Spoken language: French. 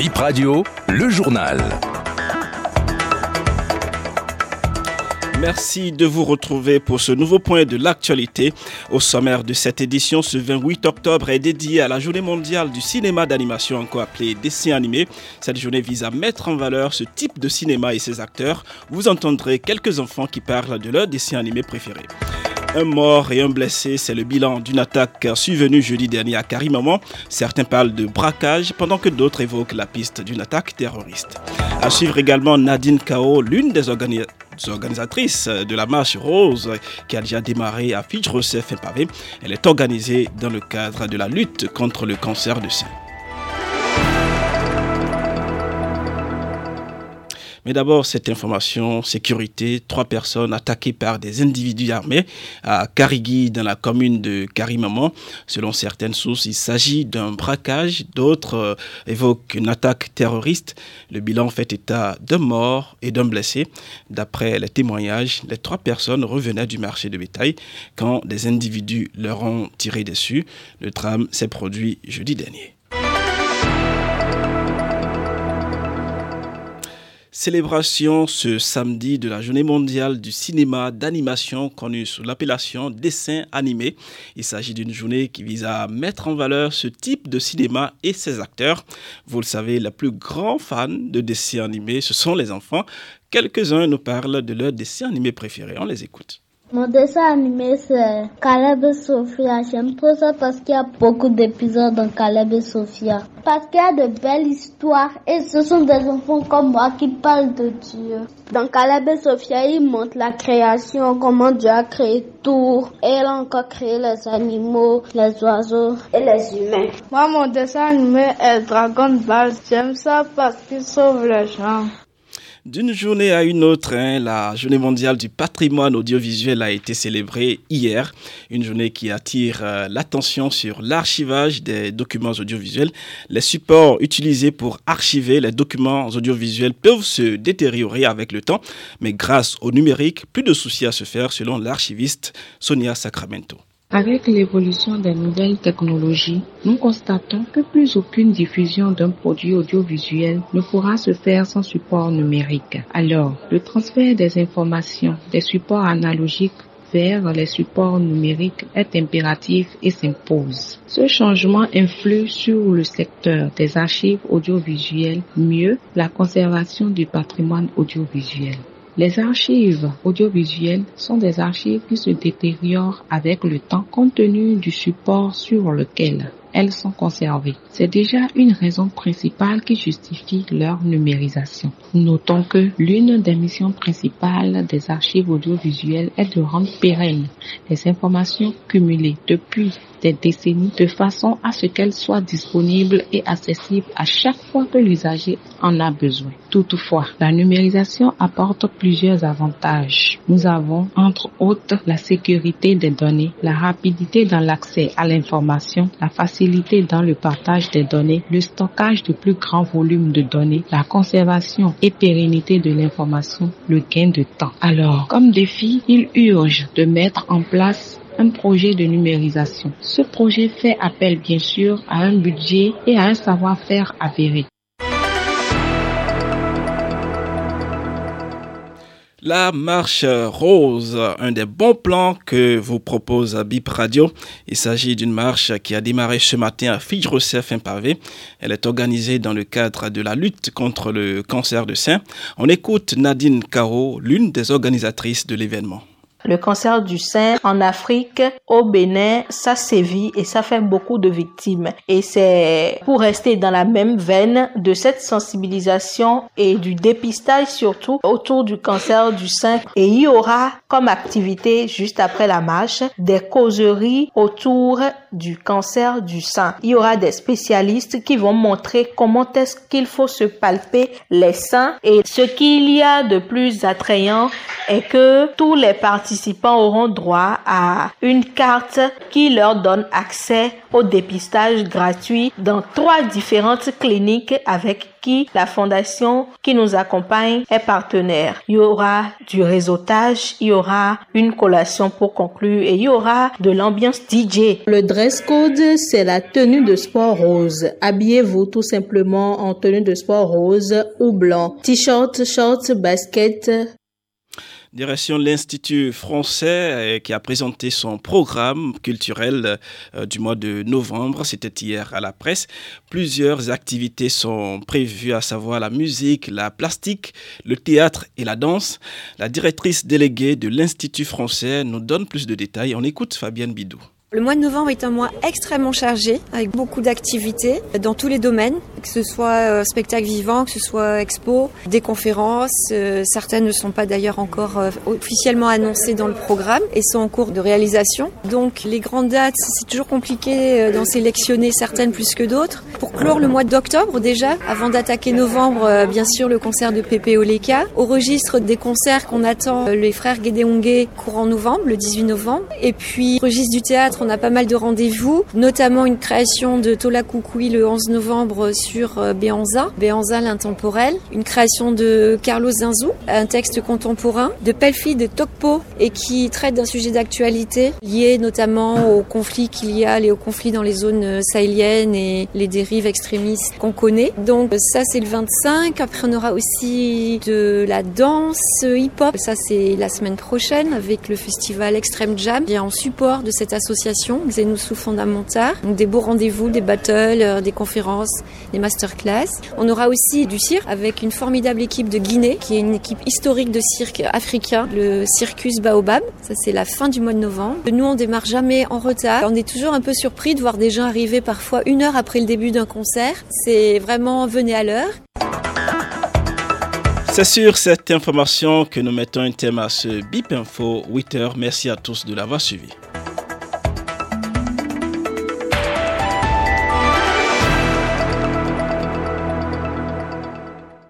Bip Radio, le journal. Merci de vous retrouver pour ce nouveau point de l'actualité. Au sommaire de cette édition, ce 28 octobre est dédié à la journée mondiale du cinéma d'animation, encore appelé dessin animé. Cette journée vise à mettre en valeur ce type de cinéma et ses acteurs. Vous entendrez quelques enfants qui parlent de leur dessin animé préféré. Un mort et un blessé, c'est le bilan d'une attaque survenue jeudi dernier à Karimamon. Certains parlent de braquage, pendant que d'autres évoquent la piste d'une attaque terroriste. À suivre également Nadine Kao, l'une des organisations organisatrice de la marche rose qui a déjà démarré à Fitch-Rossef et Pavé. Elle est organisée dans le cadre de la lutte contre le cancer du sein. Mais d'abord, cette information sécurité, trois personnes attaquées par des individus armés à Karigui, dans la commune de Karimamon. Selon certaines sources, il s'agit d'un braquage, d'autres euh, évoquent une attaque terroriste. Le bilan fait état d'un mort et d'un blessé. D'après les témoignages, les trois personnes revenaient du marché de bétail quand des individus leur ont tiré dessus. Le drame s'est produit jeudi dernier. Célébration ce samedi de la journée mondiale du cinéma d'animation connue sous l'appellation dessin animé. Il s'agit d'une journée qui vise à mettre en valeur ce type de cinéma et ses acteurs. Vous le savez, les plus grands fans de dessins animés, ce sont les enfants. Quelques-uns nous parlent de leurs dessins animés préférés. On les écoute. Mon dessin animé, c'est Caleb et Sophia. J'aime trop ça parce qu'il y a beaucoup d'épisodes dans Caleb et Sophia. Parce qu'il y a de belles histoires et ce sont des enfants comme moi qui parlent de Dieu. Dans Caleb et Sophia, ils montrent la création, comment Dieu a créé tout. Et il a encore créé les animaux, les oiseaux et les humains. Moi, mon dessin animé est Dragon Ball. J'aime ça parce qu'il sauve les gens. D'une journée à une autre, hein, la journée mondiale du patrimoine audiovisuel a été célébrée hier. Une journée qui attire euh, l'attention sur l'archivage des documents audiovisuels. Les supports utilisés pour archiver les documents audiovisuels peuvent se détériorer avec le temps, mais grâce au numérique, plus de soucis à se faire selon l'archiviste Sonia Sacramento. Avec l'évolution des nouvelles technologies, nous constatons que plus aucune diffusion d'un produit audiovisuel ne pourra se faire sans support numérique. Alors, le transfert des informations des supports analogiques vers les supports numériques est impératif et s'impose. Ce changement influe sur le secteur des archives audiovisuelles, mieux la conservation du patrimoine audiovisuel. Les archives audiovisuelles sont des archives qui se détériorent avec le temps compte tenu du support sur lequel elles sont conservées. C'est déjà une raison principale qui justifie leur numérisation. Notons que l'une des missions principales des archives audiovisuelles est de rendre pérennes les informations cumulées depuis des décennies de façon à ce qu'elles soient disponibles et accessibles à chaque fois que l'usager en a besoin. Toutefois, la numérisation apporte plusieurs avantages. Nous avons entre autres la sécurité des données, la rapidité dans l'accès à l'information, la facilité dans le partage des données, le stockage de plus grands volumes de données, la conservation et pérennité de l'information, le gain de temps. Alors, comme défi, il urge de mettre en place un projet de numérisation. Ce projet fait appel bien sûr à un budget et à un savoir-faire avéré. La marche rose, un des bons plans que vous propose BIP Radio. Il s'agit d'une marche qui a démarré ce matin à Fidj-Rossef Pavé. Elle est organisée dans le cadre de la lutte contre le cancer de sein. On écoute Nadine Caro, l'une des organisatrices de l'événement. Le cancer du sein en Afrique, au Bénin, ça sévit et ça fait beaucoup de victimes. Et c'est pour rester dans la même veine de cette sensibilisation et du dépistage surtout autour du cancer du sein. Et il y aura comme activité juste après la marche des causeries autour du cancer du sein. Il y aura des spécialistes qui vont montrer comment est-ce qu'il faut se palper les seins et ce qu'il y a de plus attrayant est que tous les parties participants auront droit à une carte qui leur donne accès au dépistage gratuit dans trois différentes cliniques avec qui la fondation qui nous accompagne est partenaire. Il y aura du réseautage, il y aura une collation pour conclure et il y aura de l'ambiance DJ. Le dress code, c'est la tenue de sport rose. Habillez-vous tout simplement en tenue de sport rose ou blanc. T-shirt, shorts, basket, Direction l'Institut français euh, qui a présenté son programme culturel euh, du mois de novembre. C'était hier à la presse. Plusieurs activités sont prévues, à savoir la musique, la plastique, le théâtre et la danse. La directrice déléguée de l'Institut français nous donne plus de détails. On écoute Fabienne Bidou. Le mois de novembre est un mois extrêmement chargé, avec beaucoup d'activités dans tous les domaines, que ce soit euh, spectacle vivant, que ce soit expo, des conférences. Euh, certaines ne sont pas d'ailleurs encore euh, officiellement annoncées dans le programme et sont en cours de réalisation. Donc les grandes dates, c'est toujours compliqué d'en sélectionner certaines plus que d'autres. Pour clore le mois d'octobre déjà, avant d'attaquer novembre, bien sûr le concert de Pepe Oleka. Au registre des concerts qu'on attend, les frères Guédéongué courant novembre, le 18 novembre. Et puis registre du théâtre, on a pas mal de rendez-vous, notamment une création de Tola Koukoui le 11 novembre sur euh, Béanza, Béanza l'intemporel, une création de Carlos Zinzou, un texte contemporain, de Pelfi de Tokpo et qui traite d'un sujet d'actualité lié notamment au conflit qu'il y a, les conflits dans les zones euh, sahéliennes et les dérives extrémistes qu'on connaît. Donc ça c'est le 25. Après on aura aussi de la danse hip-hop. Ça c'est la semaine prochaine avec le festival Extreme Jam est en support de cette association association sous Fondamental. Donc des beaux rendez-vous, des battles, euh, des conférences, des masterclass. On aura aussi du cirque avec une formidable équipe de Guinée qui est une équipe historique de cirque africain, le Circus Baobab. Ça c'est la fin du mois de novembre. Nous on démarre jamais en retard. On est toujours un peu surpris de voir des gens arriver parfois une heure après le début d'un concert. C'est vraiment venez à l'heure. C'est sur cette information que nous mettons un thème à ce BIP Info 8h. Merci à tous de l'avoir suivi.